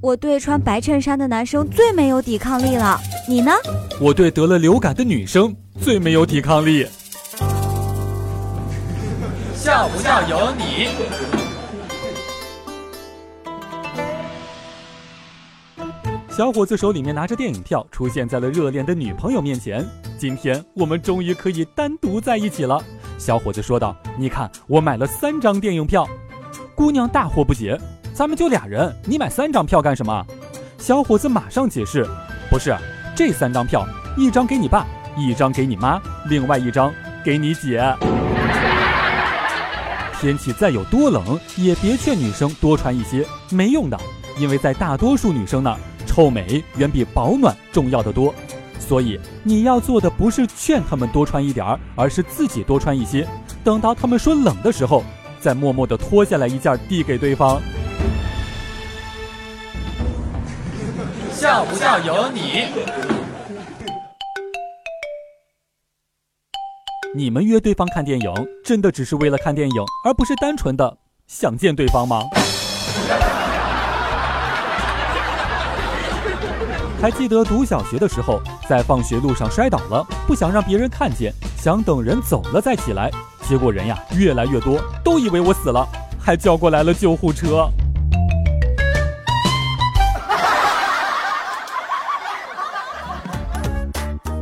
我对穿白衬衫的男生最没有抵抗力了。你呢？我对得了流感的女生最没有抵抗力。笑不笑由你。小伙子手里面拿着电影票，出现在了热恋的女朋友面前。今天我们终于可以单独在一起了。小伙子说道：“你看，我买了三张电影票。”姑娘大惑不解：“咱们就俩人，你买三张票干什么？”小伙子马上解释：“不是，这三张票，一张给你爸，一张给你妈，另外一张给你姐。”天气再有多冷，也别劝女生多穿一些，没用的，因为在大多数女生那儿。臭美远比保暖重要的多，所以你要做的不是劝他们多穿一点儿，而是自己多穿一些。等到他们说冷的时候，再默默地脱下来一件递给对方。笑不笑由你。你们约对方看电影，真的只是为了看电影，而不是单纯的想见对方吗？还记得读小学的时候，在放学路上摔倒了，不想让别人看见，想等人走了再起来。结果人呀越来越多，都以为我死了，还叫过来了救护车。